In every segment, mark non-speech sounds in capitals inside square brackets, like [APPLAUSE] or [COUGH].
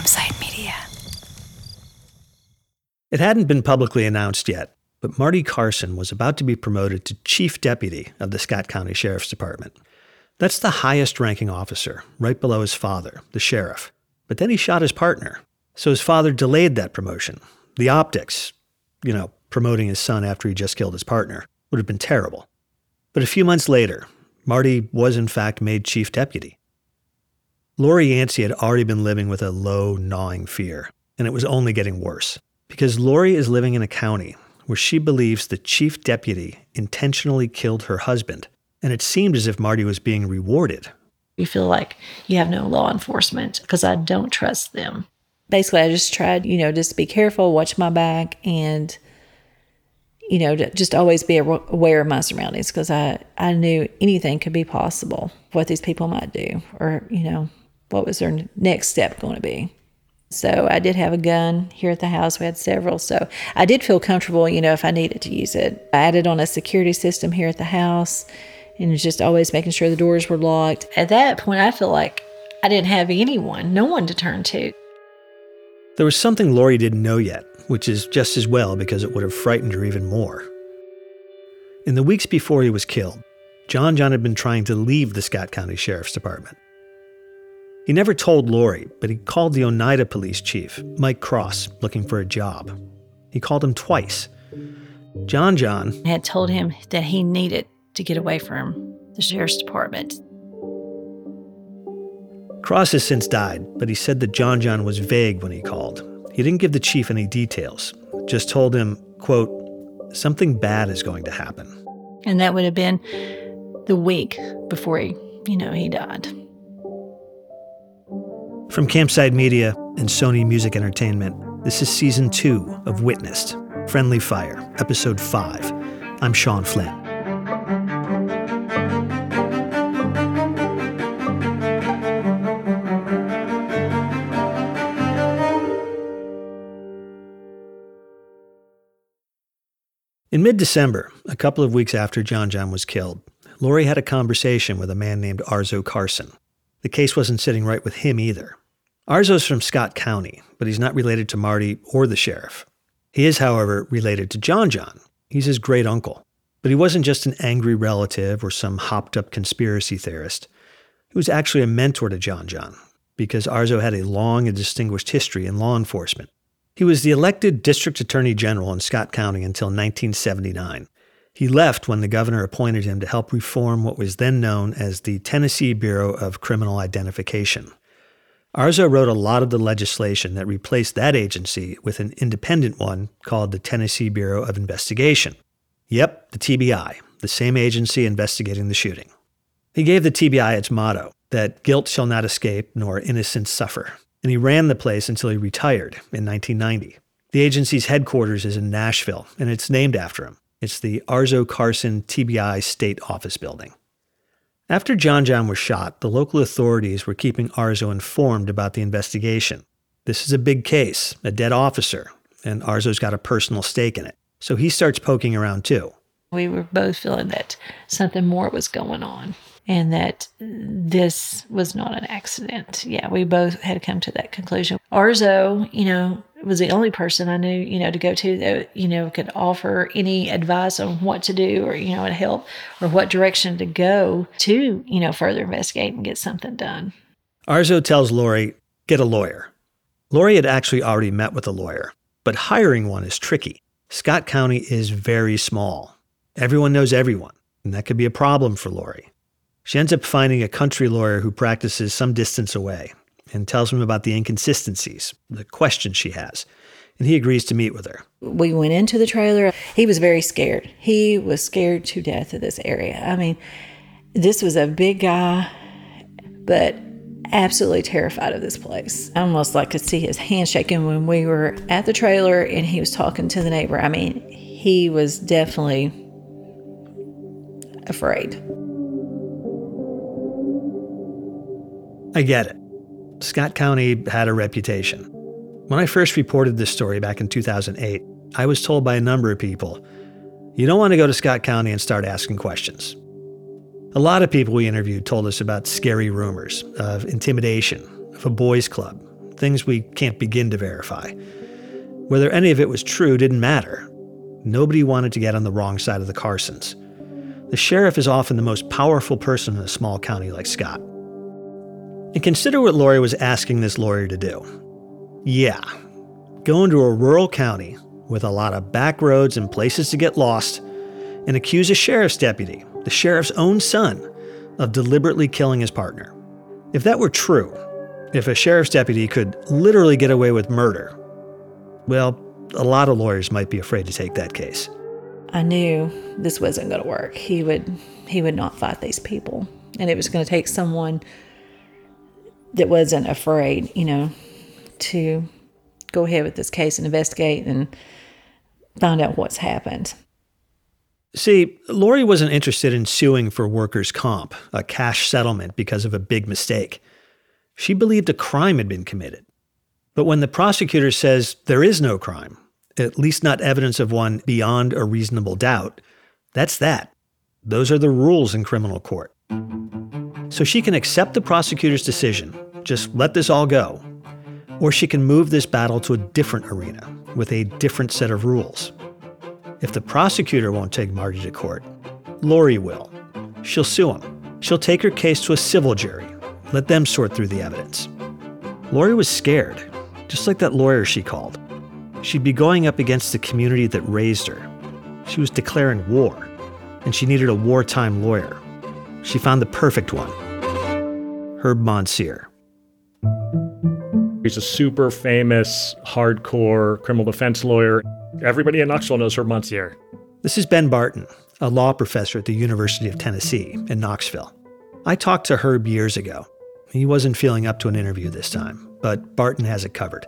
Campside Media. It hadn't been publicly announced yet, but Marty Carson was about to be promoted to chief deputy of the Scott County Sheriff's Department. That's the highest ranking officer, right below his father, the sheriff. But then he shot his partner. So his father delayed that promotion. The optics, you know, promoting his son after he just killed his partner, would have been terrible. But a few months later, Marty was in fact made chief deputy. Lori Yancey had already been living with a low, gnawing fear, and it was only getting worse. Because Lori is living in a county where she believes the chief deputy intentionally killed her husband, and it seemed as if Marty was being rewarded. You feel like you have no law enforcement because I don't trust them. Basically, I just tried, you know, just be careful, watch my back, and you know, just always be aware of my surroundings because I, I knew anything could be possible, what these people might do, or, you know, what was their next step going to be. So I did have a gun here at the house. We had several. So I did feel comfortable, you know, if I needed to use it. I added on a security system here at the house and just always making sure the doors were locked. At that point, I feel like I didn't have anyone, no one to turn to. There was something Lori didn't know yet, which is just as well because it would have frightened her even more. In the weeks before he was killed, John John had been trying to leave the Scott County Sheriff's Department. He never told Lori, but he called the Oneida police chief, Mike Cross, looking for a job. He called him twice. John John had told him that he needed to get away from the sheriff's department. Cross has since died, but he said that John John was vague when he called. He didn't give the chief any details, just told him, quote, something bad is going to happen. And that would have been the week before he, you know, he died. From Campside Media and Sony Music Entertainment, this is season two of Witnessed Friendly Fire, episode five. I'm Sean Flynn. In mid December, a couple of weeks after John John was killed, Lori had a conversation with a man named Arzo Carson. The case wasn't sitting right with him either. Arzo's from Scott County, but he's not related to Marty or the sheriff. He is, however, related to John John. He's his great uncle. But he wasn't just an angry relative or some hopped up conspiracy theorist. He was actually a mentor to John John, because Arzo had a long and distinguished history in law enforcement. He was the elected district attorney general in Scott County until 1979. He left when the governor appointed him to help reform what was then known as the Tennessee Bureau of Criminal Identification. Arzo wrote a lot of the legislation that replaced that agency with an independent one called the Tennessee Bureau of Investigation. Yep, the TBI, the same agency investigating the shooting. He gave the TBI its motto that guilt shall not escape nor innocence suffer and he ran the place until he retired in 1990. The agency's headquarters is in Nashville, and it's named after him. It's the Arzo Carson TBI State Office Building. After John John was shot, the local authorities were keeping Arzo informed about the investigation. This is a big case, a dead officer, and Arzo's got a personal stake in it. So he starts poking around too. We were both feeling that something more was going on and that this was not an accident. Yeah, we both had come to that conclusion. Arzo, you know, was the only person I knew, you know, to go to that, you know, could offer any advice on what to do or, you know, to help or what direction to go to, you know, further investigate and get something done. Arzo tells Lori, get a lawyer. Lori had actually already met with a lawyer, but hiring one is tricky. Scott County is very small. Everyone knows everyone, and that could be a problem for Lori. She ends up finding a country lawyer who practices some distance away and tells him about the inconsistencies, the questions she has. And he agrees to meet with her. We went into the trailer. He was very scared. He was scared to death of this area. I mean, this was a big guy, but absolutely terrified of this place. I almost like could see his hand shaking when we were at the trailer and he was talking to the neighbor. I mean, he was definitely afraid. I get it. Scott County had a reputation. When I first reported this story back in 2008, I was told by a number of people you don't want to go to Scott County and start asking questions. A lot of people we interviewed told us about scary rumors of intimidation, of a boys' club, things we can't begin to verify. Whether any of it was true didn't matter. Nobody wanted to get on the wrong side of the Carsons. The sheriff is often the most powerful person in a small county like Scott. And consider what Lori was asking this lawyer to do. Yeah, go into a rural county with a lot of back roads and places to get lost and accuse a sheriff's deputy, the sheriff's own son, of deliberately killing his partner. If that were true, if a sheriff's deputy could literally get away with murder, well, a lot of lawyers might be afraid to take that case. I knew this wasn't going to work. He would he would not fight these people, and it was going to take someone that wasn't afraid, you know, to go ahead with this case and investigate and find out what's happened. See, Lori wasn't interested in suing for workers' comp, a cash settlement because of a big mistake. She believed a crime had been committed. But when the prosecutor says there is no crime, at least not evidence of one beyond a reasonable doubt, that's that. Those are the rules in criminal court. So she can accept the prosecutor's decision, just let this all go, or she can move this battle to a different arena with a different set of rules. If the prosecutor won't take Marty to court, Lori will. She'll sue him. She'll take her case to a civil jury, let them sort through the evidence. Lori was scared, just like that lawyer she called. She'd be going up against the community that raised her. She was declaring war, and she needed a wartime lawyer. She found the perfect one Herb Moncier. He's a super famous, hardcore criminal defense lawyer. Everybody in Knoxville knows Herb Moncier. This is Ben Barton, a law professor at the University of Tennessee in Knoxville. I talked to Herb years ago. He wasn't feeling up to an interview this time, but Barton has it covered.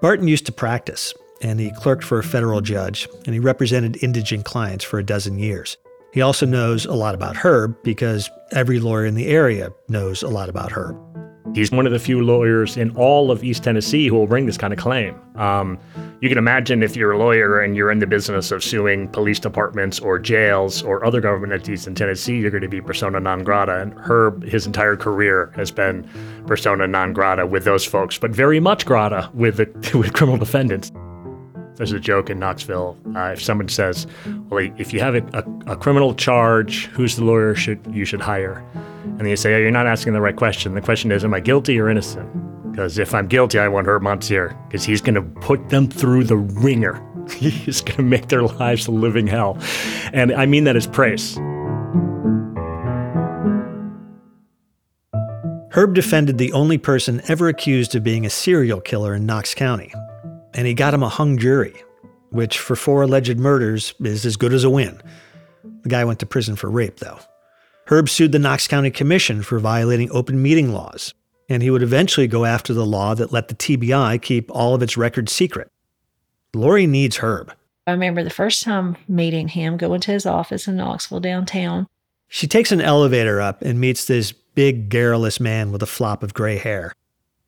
Barton used to practice, and he clerked for a federal judge, and he represented indigent clients for a dozen years. He also knows a lot about Herb because every lawyer in the area knows a lot about Herb. He's one of the few lawyers in all of East Tennessee who will bring this kind of claim. Um, you can imagine if you're a lawyer and you're in the business of suing police departments or jails or other government entities in Tennessee, you're going to be persona non grata. And Herb, his entire career has been persona non grata with those folks, but very much grata with the, [LAUGHS] with criminal defendants. There's a joke in Knoxville. Uh, if someone says, "Well, if you have a, a, a, criminal charge, who's the lawyer should you should hire?" and they say, oh, "You're not asking the right question. The question is, am I guilty or innocent?" Because if I'm guilty, I want Herb Moncier because he's going to put them through the ringer. [LAUGHS] he's going to make their lives a living hell, and I mean that as praise. Herb defended the only person ever accused of being a serial killer in Knox County, and he got him a hung jury, which for four alleged murders is as good as a win. The guy went to prison for rape, though. Herb sued the Knox County Commission for violating open meeting laws, and he would eventually go after the law that let the TBI keep all of its records secret. Lori needs Herb. I remember the first time meeting him, going to his office in Knoxville downtown. She takes an elevator up and meets this big, garrulous man with a flop of gray hair.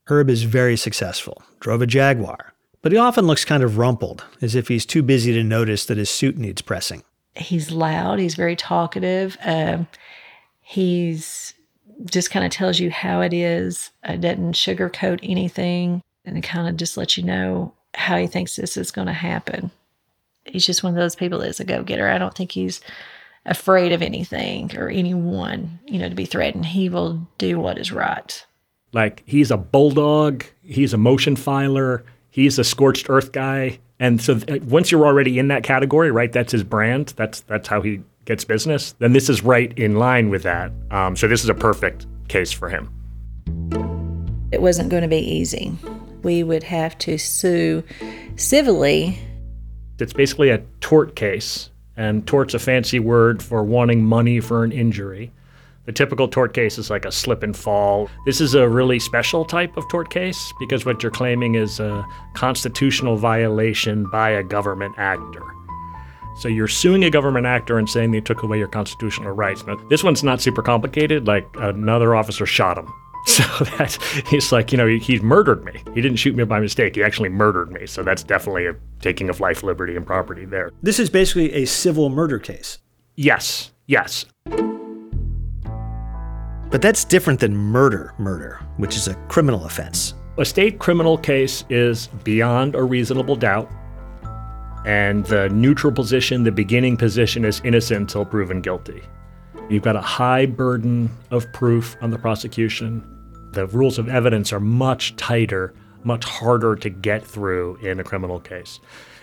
Herb is very successful, drove a Jaguar, but he often looks kind of rumpled, as if he's too busy to notice that his suit needs pressing. He's loud, he's very talkative. Um, he's just kind of tells you how it is, uh, doesn't sugarcoat anything, and it kind of just lets you know how he thinks this is going to happen. He's just one of those people that's a go getter. I don't think he's afraid of anything or anyone, you know, to be threatened. He will do what is right. Like he's a bulldog, he's a motion filer, he's a scorched earth guy. And so th- once you're already in that category, right? That's his brand. That's that's how he gets business. Then this is right in line with that. Um, so this is a perfect case for him. It wasn't going to be easy. We would have to sue civilly. It's basically a tort case, and tort's a fancy word for wanting money for an injury. The typical tort case is like a slip and fall. This is a really special type of tort case because what you're claiming is a constitutional violation by a government actor. So you're suing a government actor and saying they took away your constitutional rights. Now, this one's not super complicated. Like another officer shot him. [LAUGHS] So that he's like, you know, he, he, murdered me. He didn't shoot me by mistake. He actually murdered me. So that's definitely a taking of life, liberty, and property there. This is basically a civil murder case. Yes. Yes. But that's different than murder, murder, which is a criminal offense. A state criminal case is beyond a reasonable doubt, and the neutral position, the beginning position, is innocent until proven guilty. You've got a high burden of proof on the prosecution. The rules of evidence are much tighter, much harder to get through in a criminal case.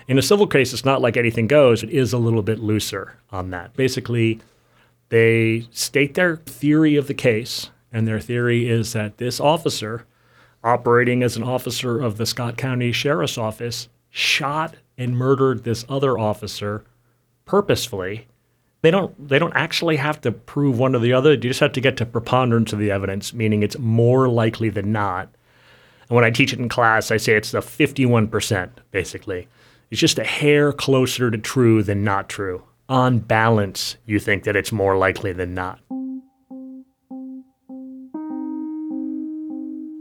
In a civil case, it's not like anything goes, it is a little bit looser on that. Basically, they state their theory of the case, and their theory is that this officer operating as an officer of the Scott County Sheriff's Office, shot and murdered this other officer purposefully. They don't they don't actually have to prove one or the other. You just have to get to preponderance of the evidence, meaning it's more likely than not. And when I teach it in class, I say it's the 51%, basically. It's just a hair closer to true than not true. On balance, you think that it's more likely than not.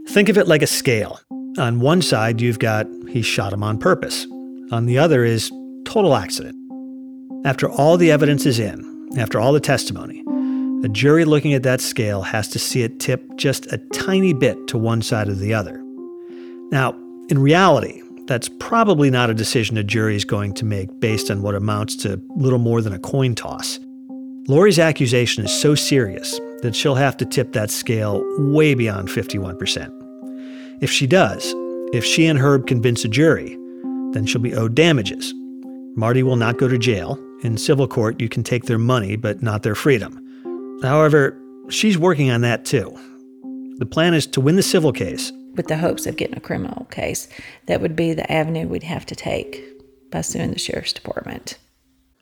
Think of it like a scale. On one side, you've got he shot him on purpose. On the other is total accident. After all the evidence is in, after all the testimony, a jury looking at that scale has to see it tip just a tiny bit to one side or the other. Now, in reality, that's probably not a decision a jury is going to make based on what amounts to little more than a coin toss. Lori's accusation is so serious that she'll have to tip that scale way beyond 51%. If she does, if she and Herb convince a jury, then she'll be owed damages. Marty will not go to jail. In civil court, you can take their money, but not their freedom. However, she's working on that too. The plan is to win the civil case. With the hopes of getting a criminal case, that would be the avenue we'd have to take by suing the sheriff's department.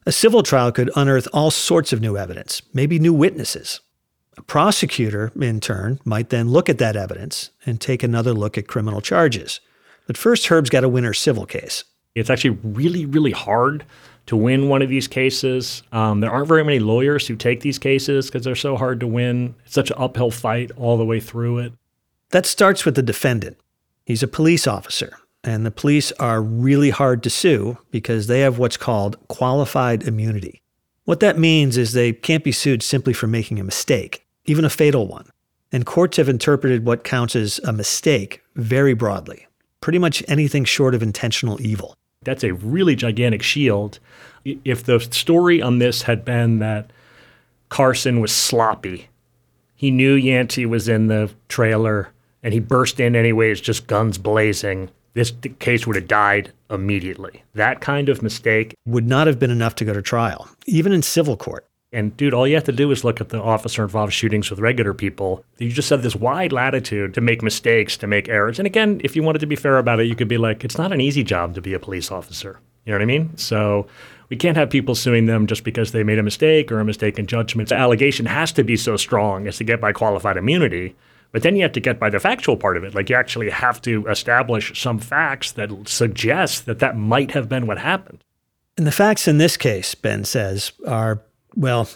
A civil trial could unearth all sorts of new evidence, maybe new witnesses, a prosecutor, in turn, might then look at that evidence and take another look at criminal charges. But first, Herb's got to win her civil case. It's actually really, really hard to win one of these cases. Um, there aren't very many lawyers who take these cases because they're so hard to win. It's such an uphill fight all the way through it. That starts with the defendant. He's a police officer, and the police are really hard to sue because they have what's called qualified immunity. What that means is they can't be sued simply for making a mistake even a fatal one. And courts have interpreted what counts as a mistake very broadly, pretty much anything short of intentional evil. That's a really gigantic shield. If the story on this had been that Carson was sloppy, he knew Yancey was in the trailer and he burst in anyways, just guns blazing, this case would have died immediately. That kind of mistake would not have been enough to go to trial, even in civil court. And dude, all you have to do is look at the officer involved shootings with regular people. You just have this wide latitude to make mistakes, to make errors. And again, if you wanted to be fair about it, you could be like, it's not an easy job to be a police officer. You know what I mean? So we can't have people suing them just because they made a mistake or a mistake in judgment. The allegation has to be so strong as to get by qualified immunity. But then you have to get by the factual part of it. Like you actually have to establish some facts that suggest that that might have been what happened. And the facts in this case, Ben says, are well,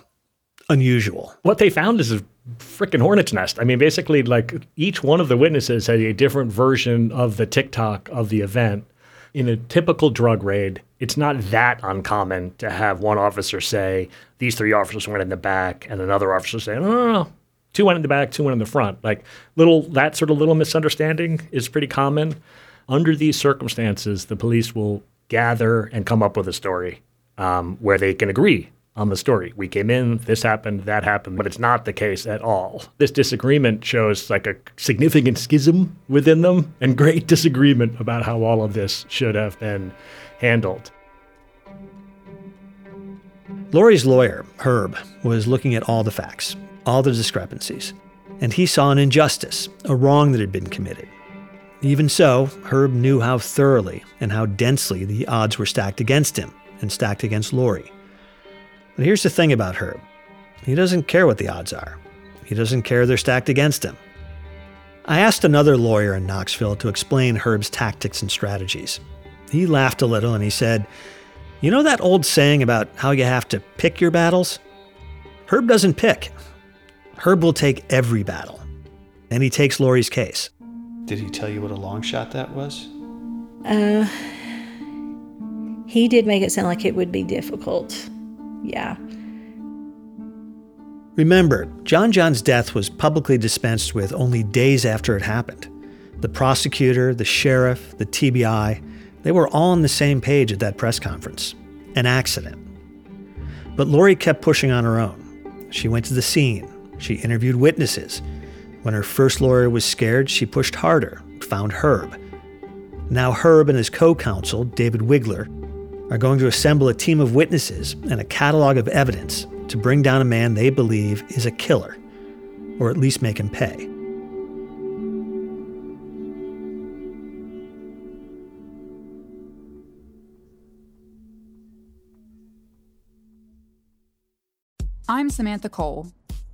unusual. What they found is a freaking hornet's nest. I mean, basically, like each one of the witnesses had a different version of the tick-tock of the event. In a typical drug raid, it's not that uncommon to have one officer say, These three officers went in the back, and another officer say, No, no, no. Two went in the back, two went in the front. Like little that sort of little misunderstanding is pretty common. Under these circumstances, the police will gather and come up with a story um, where they can agree on the story. We came in, this happened, that happened, but it's not the case at all. This disagreement shows like a significant schism within them and great [LAUGHS] disagreement about how all of this should have been handled. Lori's lawyer, Herb, was looking at all the facts, all the discrepancies, and he saw an injustice, a wrong that had been committed. Even so, Herb knew how thoroughly and how densely the odds were stacked against him and stacked against Lori. But here's the thing about Herb he doesn't care what the odds are, he doesn't care they're stacked against him. I asked another lawyer in Knoxville to explain Herb's tactics and strategies. He laughed a little and he said, You know that old saying about how you have to pick your battles? Herb doesn't pick. Herb will take every battle. And he takes Lori's case. Did he tell you what a long shot that was? Uh, he did make it sound like it would be difficult yeah. Remember, John John's death was publicly dispensed with only days after it happened. The prosecutor, the sheriff, the TBI, they were all on the same page at that press conference. An accident. But Lori kept pushing on her own. She went to the scene. She interviewed witnesses. When her first lawyer was scared, she pushed harder, found Herb. Now, Herb and his co counsel, David Wigler, are going to assemble a team of witnesses and a catalog of evidence to bring down a man they believe is a killer, or at least make him pay. I'm Samantha Cole,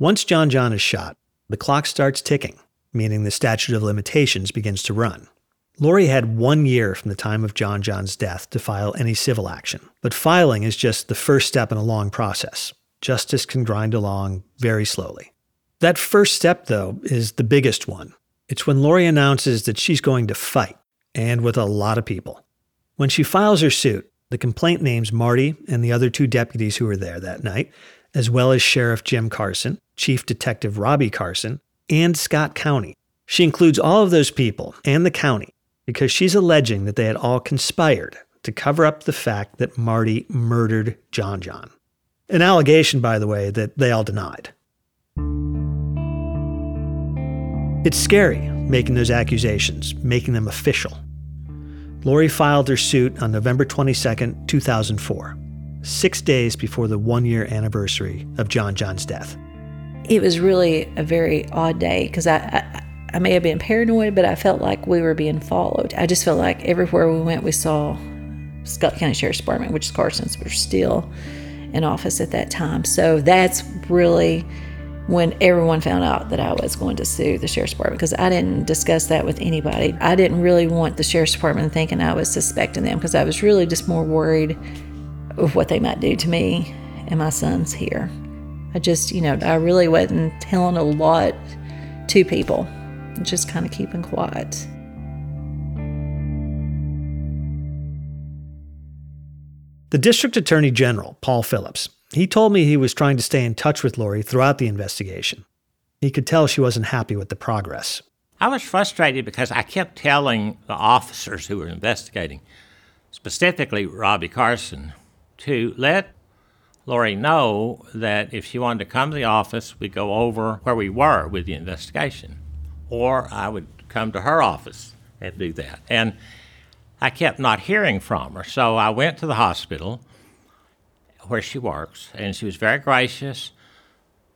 Once John John is shot, the clock starts ticking, meaning the statute of limitations begins to run. Lori had one year from the time of John John's death to file any civil action, but filing is just the first step in a long process. Justice can grind along very slowly. That first step, though, is the biggest one. It's when Lori announces that she's going to fight, and with a lot of people. When she files her suit, the complaint names Marty and the other two deputies who were there that night, as well as Sheriff Jim Carson, Chief Detective Robbie Carson, and Scott County. She includes all of those people and the county because she's alleging that they had all conspired to cover up the fact that Marty murdered John John. An allegation, by the way, that they all denied. It's scary making those accusations, making them official. Lori filed her suit on November 22, 2004, six days before the one year anniversary of John John's death. It was really a very odd day because I, I, I may have been paranoid, but I felt like we were being followed. I just felt like everywhere we went, we saw Scott County Sheriff's Department, which is Carson's, were still in office at that time. So that's really when everyone found out that I was going to sue the Sheriff's Department because I didn't discuss that with anybody. I didn't really want the Sheriff's Department thinking I was suspecting them because I was really just more worried of what they might do to me and my sons here. I just, you know, I really wasn't telling a lot to people, just kind of keeping quiet. The District Attorney General, Paul Phillips, he told me he was trying to stay in touch with Lori throughout the investigation. He could tell she wasn't happy with the progress. I was frustrated because I kept telling the officers who were investigating, specifically Robbie Carson, to let Lori know that if she wanted to come to the office, we'd go over where we were with the investigation. Or I would come to her office and do that. And I kept not hearing from her. So I went to the hospital where she works, and she was very gracious,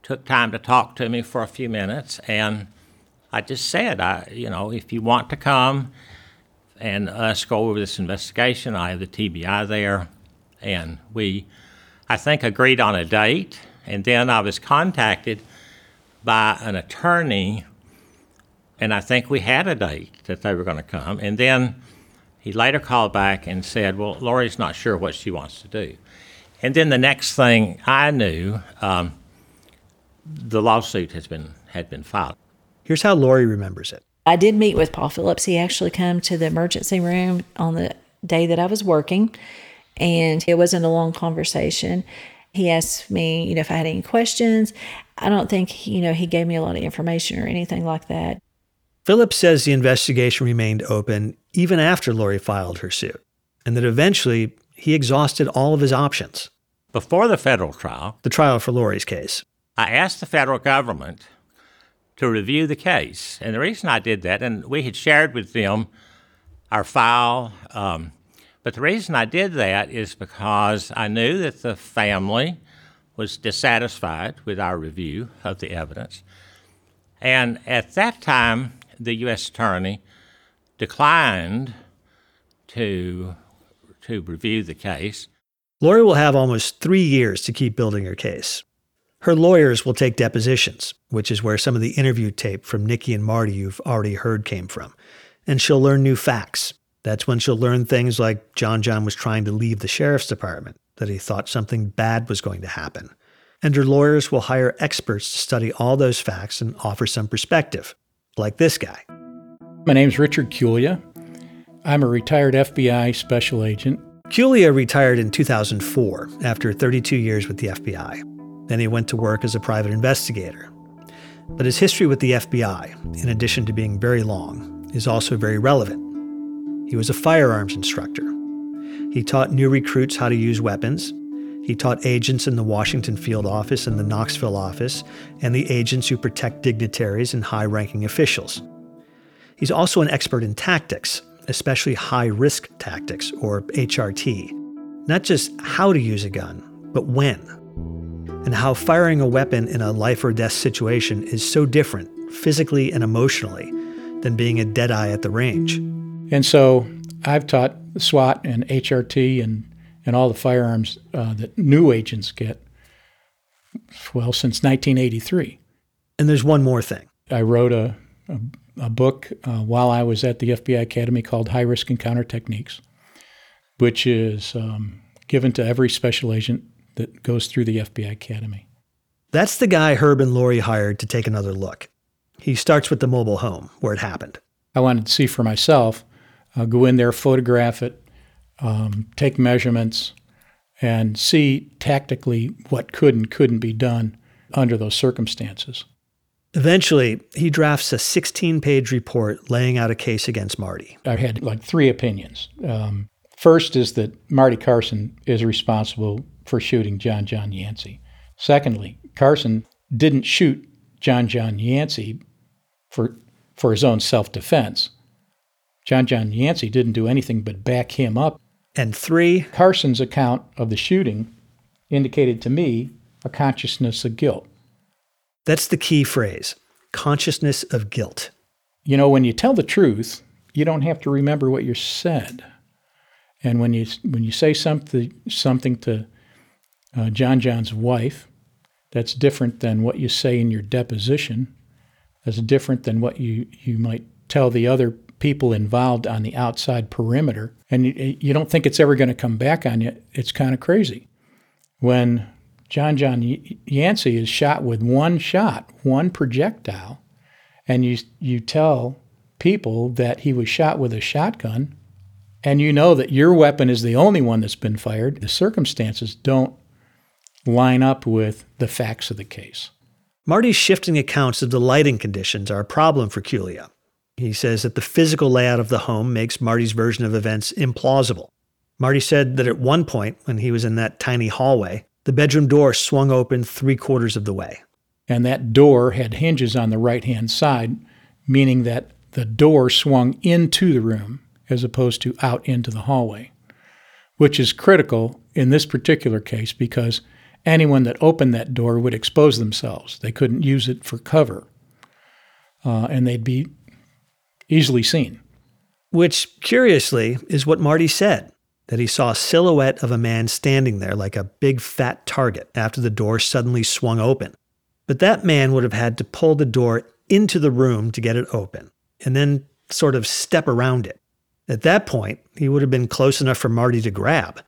took time to talk to me for a few minutes, and I just said, I, you know, if you want to come and us go over this investigation, I have the TBI there, and we, I think, agreed on a date, and then I was contacted by an attorney, and I think we had a date that they were going to come, and then he later called back and said, well, Lori's not sure what she wants to do. And then the next thing I knew, um, the lawsuit has been had been filed. Here's how Lori remembers it. I did meet with Paul Phillips. He actually came to the emergency room on the day that I was working, and it wasn't a long conversation. He asked me, you know, if I had any questions. I don't think, you know, he gave me a lot of information or anything like that. Phillips says the investigation remained open even after Lori filed her suit, and that eventually he exhausted all of his options. Before the federal trial, The trial for Lori's case. I asked the federal government to review the case. And the reason I did that, and we had shared with them our file. Um, but the reason I did that is because I knew that the family was dissatisfied with our review of the evidence. And at that time, the U.S. Attorney declined to, to review the case. Lori will have almost three years to keep building her case. Her lawyers will take depositions, which is where some of the interview tape from Nikki and Marty you've already heard came from. And she'll learn new facts. That's when she'll learn things like John John was trying to leave the sheriff's department, that he thought something bad was going to happen. And her lawyers will hire experts to study all those facts and offer some perspective, like this guy. My name's Richard Culia. I'm a retired FBI special agent. Culia retired in 2004 after 32 years with the FBI. Then he went to work as a private investigator. But his history with the FBI, in addition to being very long, is also very relevant. He was a firearms instructor. He taught new recruits how to use weapons. He taught agents in the Washington field office and the Knoxville office, and the agents who protect dignitaries and high ranking officials. He's also an expert in tactics, especially high risk tactics, or HRT. Not just how to use a gun, but when. And how firing a weapon in a life or death situation is so different, physically and emotionally, than being a deadeye at the range. And so I've taught SWAT and HRT and, and all the firearms uh, that new agents get, well, since 1983. And there's one more thing. I wrote a, a a book uh, while I was at the FBI Academy called High Risk Encounter Techniques, which is um, given to every special agent that goes through the FBI Academy. That's the guy Herb and Lori hired to take another look. He starts with the mobile home where it happened. I wanted to see for myself, uh, go in there, photograph it, um, take measurements, and see tactically what could and couldn't be done under those circumstances. Eventually, he drafts a 16 page report laying out a case against Marty. I had like three opinions. Um, first is that Marty Carson is responsible for shooting John John Yancey. Secondly, Carson didn't shoot John John Yancey for, for his own self defense. John John Yancey didn't do anything but back him up. And three, Carson's account of the shooting indicated to me a consciousness of guilt. That's the key phrase consciousness of guilt. You know, when you tell the truth, you don't have to remember what you said. And when you when you say something something to uh, John John's wife, that's different than what you say in your deposition. That's different than what you you might tell the other people involved on the outside perimeter. And you, you don't think it's ever going to come back on you. It's kind of crazy. When John John Yancey is shot with one shot, one projectile, and you you tell people that he was shot with a shotgun, and you know that your weapon is the only one that's been fired, the circumstances don't line up with the facts of the case. Marty's shifting accounts of the lighting conditions are a problem for Culia. He says that the physical layout of the home makes Marty's version of events implausible. Marty said that at one point, when he was in that tiny hallway, the bedroom door swung open three quarters of the way. And that door had hinges on the right hand side, meaning that the door swung into the room as opposed to out into the hallway, which is critical in this particular case because anyone that opened that door would expose themselves. They couldn't use it for cover, uh, and they'd be easily seen. Which, curiously, is what Marty said that he saw a silhouette of a man standing there like a big fat target after the door suddenly swung open. But that man would have had to pull the door into the room to get it open, and then sort of step around it. At that point, he would have been close enough for Marty to grab.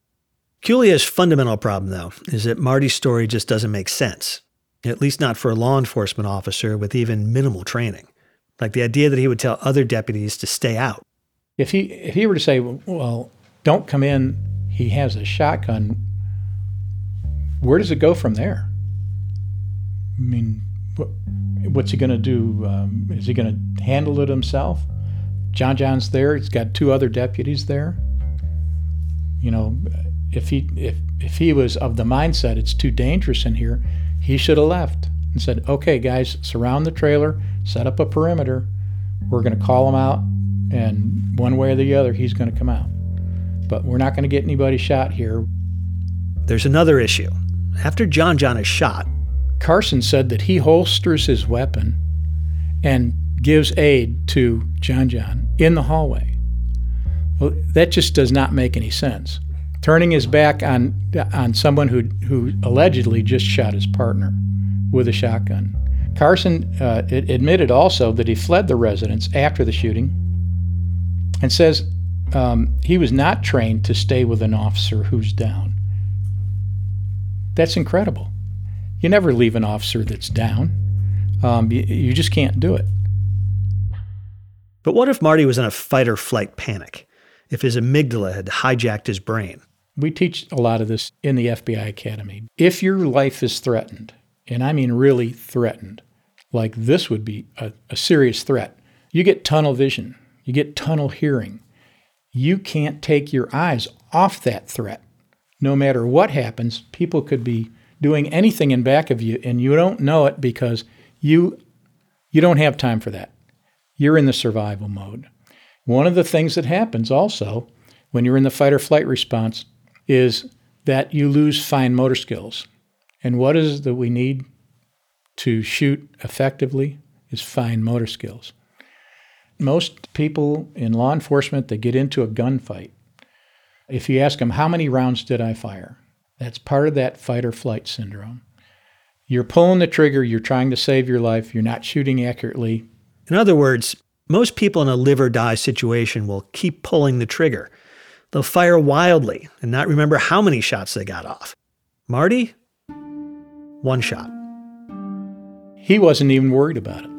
Culia's fundamental problem, though, is that Marty's story just doesn't make sense, at least not for a law enforcement officer with even minimal training. Like the idea that he would tell other deputies to stay out. If he if he were to say, "Well, don't come in. He has a shotgun. Where does it go from there? I mean, what, what's he going to do? Um, is he going to handle it himself? John John's there. He's got two other deputies there. You know, if he if if he was of the mindset it's too dangerous in here, he should have left and said, "Okay, guys, surround the trailer, set up a perimeter. We're going to call him out, and one way or the other, he's going to come out. But we're not going to get anybody shot here. There's another issue. After John John is shot, Carson said that he holsters his weapon and gives aid to John John in the hallway. Well, that just does not make any sense. Turning his back on on someone who who allegedly just shot his partner with a shotgun. Carson uh, admitted also that he fled the residence after the shooting and says um, he was not trained to stay with an officer who's down. That's incredible. You never leave an officer that's down. Um, you, you just can't do it. But what if Marty was in a fight or flight panic? If his amygdala had hijacked his brain? We teach a lot of this in the FBI Academy. If your life is threatened, and I mean really threatened, like this would be a, a serious threat, you get tunnel vision, you get tunnel hearing. You can't take your eyes off that threat. No matter what happens, people could be doing anything in back of you and you don't know it because you you don't have time for that. You're in the survival mode. One of the things that happens also when you're in the fight or flight response is that you lose fine motor skills. And what is it that we need to shoot effectively is fine motor skills. Most people in law enforcement that get into a gunfight, if you ask them, how many rounds did I fire? That's part of that fight or flight syndrome. You're pulling the trigger, you're trying to save your life, you're not shooting accurately. In other words, most people in a live or die situation will keep pulling the trigger. They'll fire wildly and not remember how many shots they got off. Marty? One shot. He wasn't even worried about it.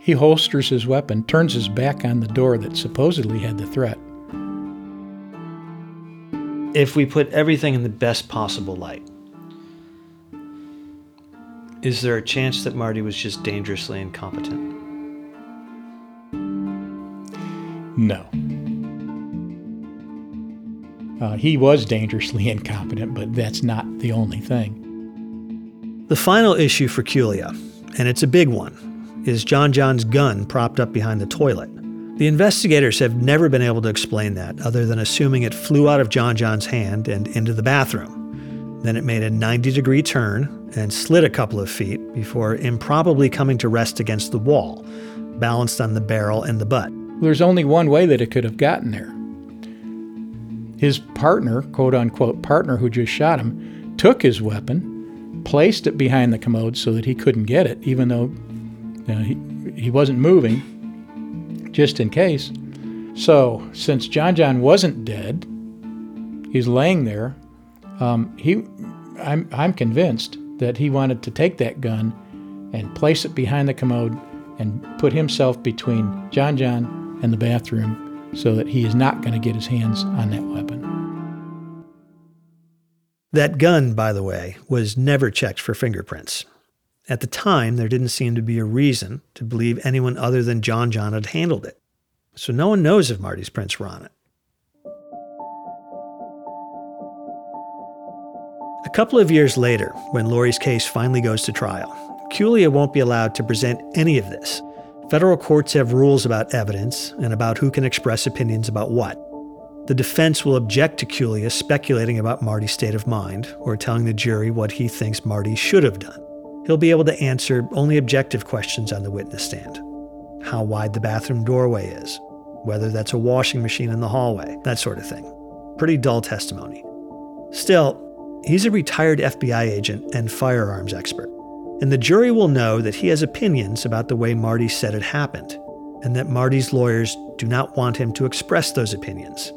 He holsters his weapon, turns his back on the door that supposedly had the threat. If we put everything in the best possible light, is there a chance that Marty was just dangerously incompetent? No. Uh, he was dangerously [LAUGHS] incompetent, but that's not the only thing. The final issue for Culia, and it's a big one, is John John's gun propped up behind the toilet. The investigators have never been able to explain that, other than assuming it flew out of John John's hand and into the bathroom. Then it made a 90 degree turn and slid a couple of feet before improbably coming to rest against the wall, balanced on the barrel and the butt. There's only one way that it could have gotten there. His partner, quote unquote partner who just shot him, took his weapon, placed it behind the commode so that he couldn't get it, even though you know, he, he wasn't moving, just in case. So, since John John wasn't dead, he's laying there. Um, he, I'm, I'm convinced that he wanted to take that gun and place it behind the commode and put himself between John John and the bathroom so that he is not going to get his hands on that weapon. That gun, by the way, was never checked for fingerprints. At the time, there didn't seem to be a reason to believe anyone other than John John had handled it. So no one knows if Marty's prints were on it. A couple of years later, when Lori's case finally goes to trial, Culia won't be allowed to present any of this. Federal courts have rules about evidence and about who can express opinions about what. The defense will object to Culia speculating about Marty's state of mind or telling the jury what he thinks Marty should have done he'll be able to answer only objective questions on the witness stand how wide the bathroom doorway is, whether that's a washing machine in the hallway, that sort of thing. Pretty dull testimony. Still, he's a retired FBI agent and firearms expert, and the jury will know that he has opinions about the way Marty said it happened, and that Marty's lawyers do not want him to express those opinions.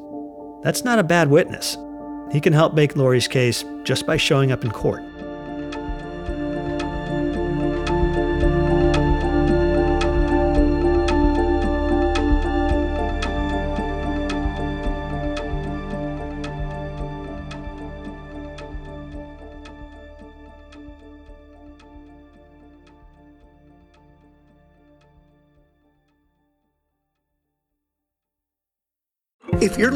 That's not a bad witness. He can help make Lori's case just by showing up in court.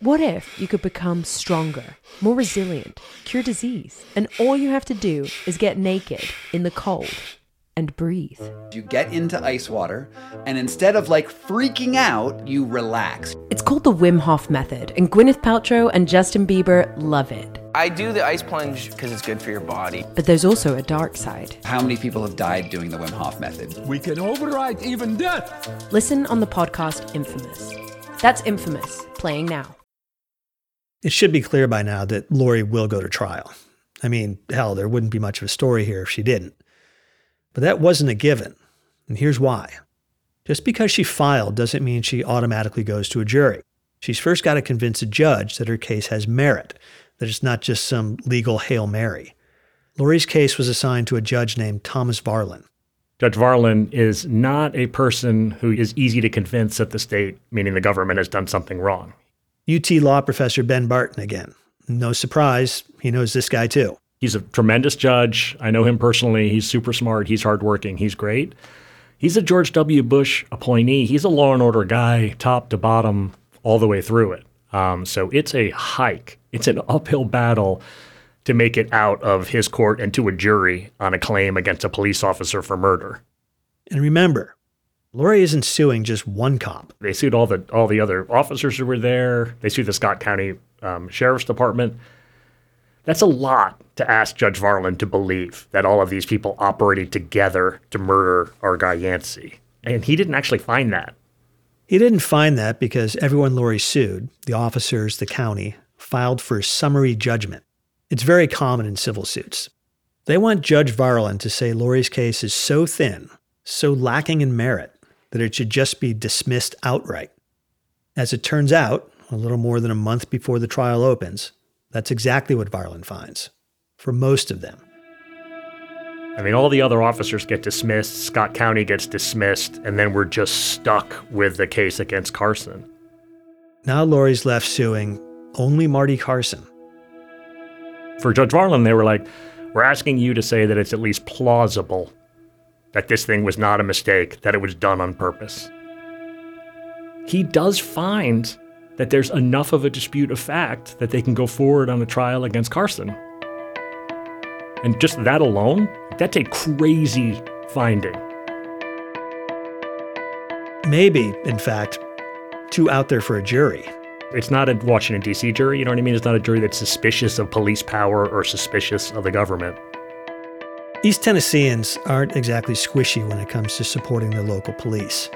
What if you could become stronger, more resilient, cure disease, and all you have to do is get naked in the cold and breathe? You get into ice water, and instead of like freaking out, you relax. It's called the Wim Hof Method, and Gwyneth Paltrow and Justin Bieber love it. I do the ice plunge because it's good for your body. But there's also a dark side. How many people have died doing the Wim Hof Method? We can override even death. Listen on the podcast Infamous. That's Infamous, playing now. It should be clear by now that Lori will go to trial. I mean, hell, there wouldn't be much of a story here if she didn't. But that wasn't a given. And here's why. Just because she filed doesn't mean she automatically goes to a jury. She's first got to convince a judge that her case has merit, that it's not just some legal Hail Mary. Lori's case was assigned to a judge named Thomas Varlan. Judge Varlan is not a person who is easy to convince that the state, meaning the government, has done something wrong. UT law professor Ben Barton again. No surprise, he knows this guy too. He's a tremendous judge. I know him personally. He's super smart. He's hardworking. He's great. He's a George W. Bush appointee. He's a law and order guy, top to bottom, all the way through it. Um, so it's a hike. It's an uphill battle to make it out of his court and to a jury on a claim against a police officer for murder. And remember, Lori isn't suing just one cop. They sued all the all the other officers who were there. They sued the Scott County um, Sheriff's Department. That's a lot to ask Judge Varlan to believe that all of these people operated together to murder our guy Yancey. And he didn't actually find that. He didn't find that because everyone Lori sued, the officers, the county, filed for summary judgment. It's very common in civil suits. They want Judge Varlin to say Lori's case is so thin, so lacking in merit, that it should just be dismissed outright. As it turns out, a little more than a month before the trial opens, that's exactly what Varlan finds, for most of them. I mean, all the other officers get dismissed, Scott County gets dismissed, and then we're just stuck with the case against Carson. Now Lori's left suing only Marty Carson. For Judge Varlan, they were like, we're asking you to say that it's at least plausible that this thing was not a mistake, that it was done on purpose. He does find that there's enough of a dispute of fact that they can go forward on a trial against Carson. And just that alone, that's a crazy finding. Maybe, in fact, too out there for a jury. It's not a Washington, D.C. jury, you know what I mean? It's not a jury that's suspicious of police power or suspicious of the government. East Tennesseans aren't exactly squishy when it comes to supporting the local police.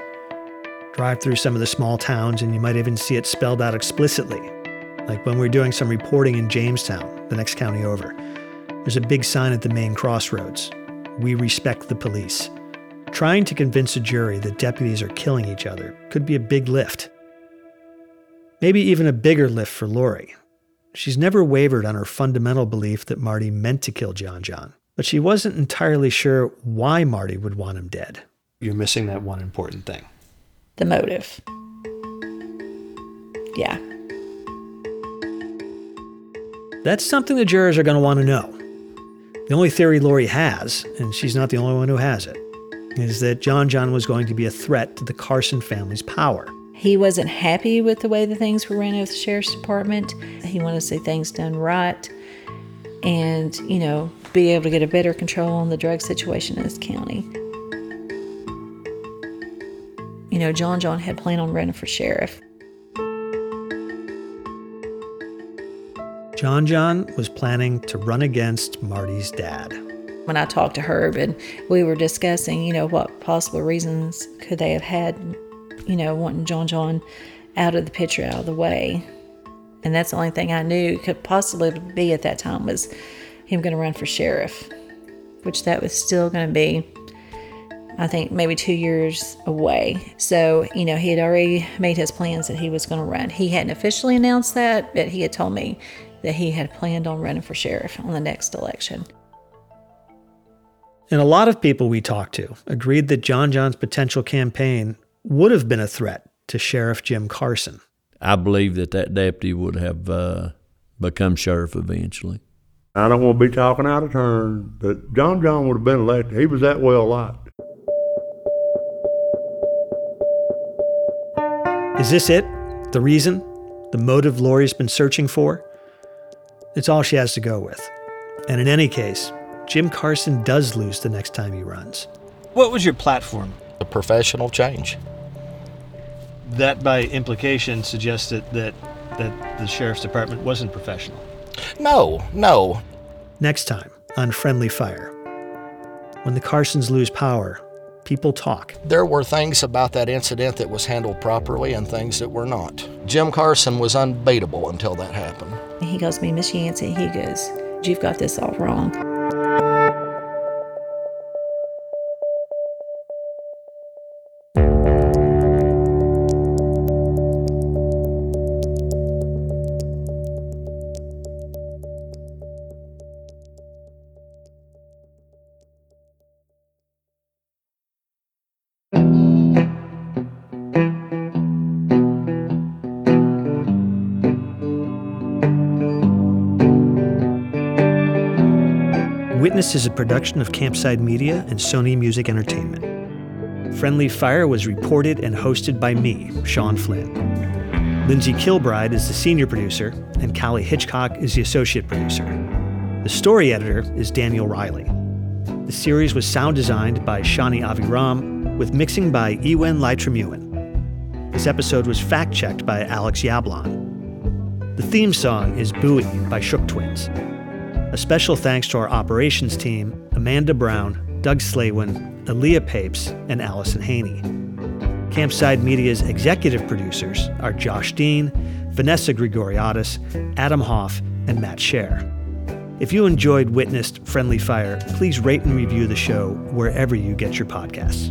Drive through some of the small towns and you might even see it spelled out explicitly. Like when we're doing some reporting in Jamestown, the next county over. There's a big sign at the main crossroads We respect the police. Trying to convince a jury that deputies are killing each other could be a big lift. Maybe even a bigger lift for Lori. She's never wavered on her fundamental belief that Marty meant to kill John John but she wasn't entirely sure why Marty would want him dead. You're missing that one important thing the motive. Yeah. That's something the jurors are going to want to know. The only theory Lori has, and she's not the only one who has it, is that John John was going to be a threat to the Carson family's power. He wasn't happy with the way the things were ran at the sheriff's department. He wanted to see things done right and, you know, be able to get a better control on the drug situation in this county. You know, John John had planned on running for sheriff. John John was planning to run against Marty's dad. When I talked to Herb and we were discussing, you know, what possible reasons could they have had, you know, wanting John John out of the picture, out of the way. And that's the only thing I knew could possibly be at that time was him going to run for sheriff, which that was still going to be, I think, maybe two years away. So, you know, he had already made his plans that he was going to run. He hadn't officially announced that, but he had told me that he had planned on running for sheriff on the next election. And a lot of people we talked to agreed that John John's potential campaign would have been a threat to Sheriff Jim Carson. I believe that that deputy would have uh, become sheriff eventually. I don't want to be talking out of turn, but John John would have been elected. He was that well liked. Is this it? The reason? The motive Lori's been searching for? It's all she has to go with. And in any case, Jim Carson does lose the next time he runs. What was your platform? A professional change. That, by implication, suggested that that the sheriff's department wasn't professional. No, no. Next time on Friendly Fire. When the Carsons lose power, people talk. There were things about that incident that was handled properly and things that were not. Jim Carson was unbeatable until that happened. He calls me Miss Yancey. He goes, You've got this all wrong. Witness is a production of Campside Media and Sony Music Entertainment. Friendly Fire was reported and hosted by me, Sean Flynn. Lindsay Kilbride is the senior producer, and Callie Hitchcock is the associate producer. The story editor is Daniel Riley. The series was sound designed by Shani Aviram, with mixing by Ewen Lytramuin. This episode was fact checked by Alex Yablon. The theme song is Buoy by Shook Twins. A special thanks to our operations team Amanda Brown, Doug Slaywin, Aaliyah Papes, and Allison Haney. Campside Media's executive producers are Josh Dean, Vanessa Grigoriadis, Adam Hoff, and Matt Scher. If you enjoyed Witnessed Friendly Fire, please rate and review the show wherever you get your podcasts.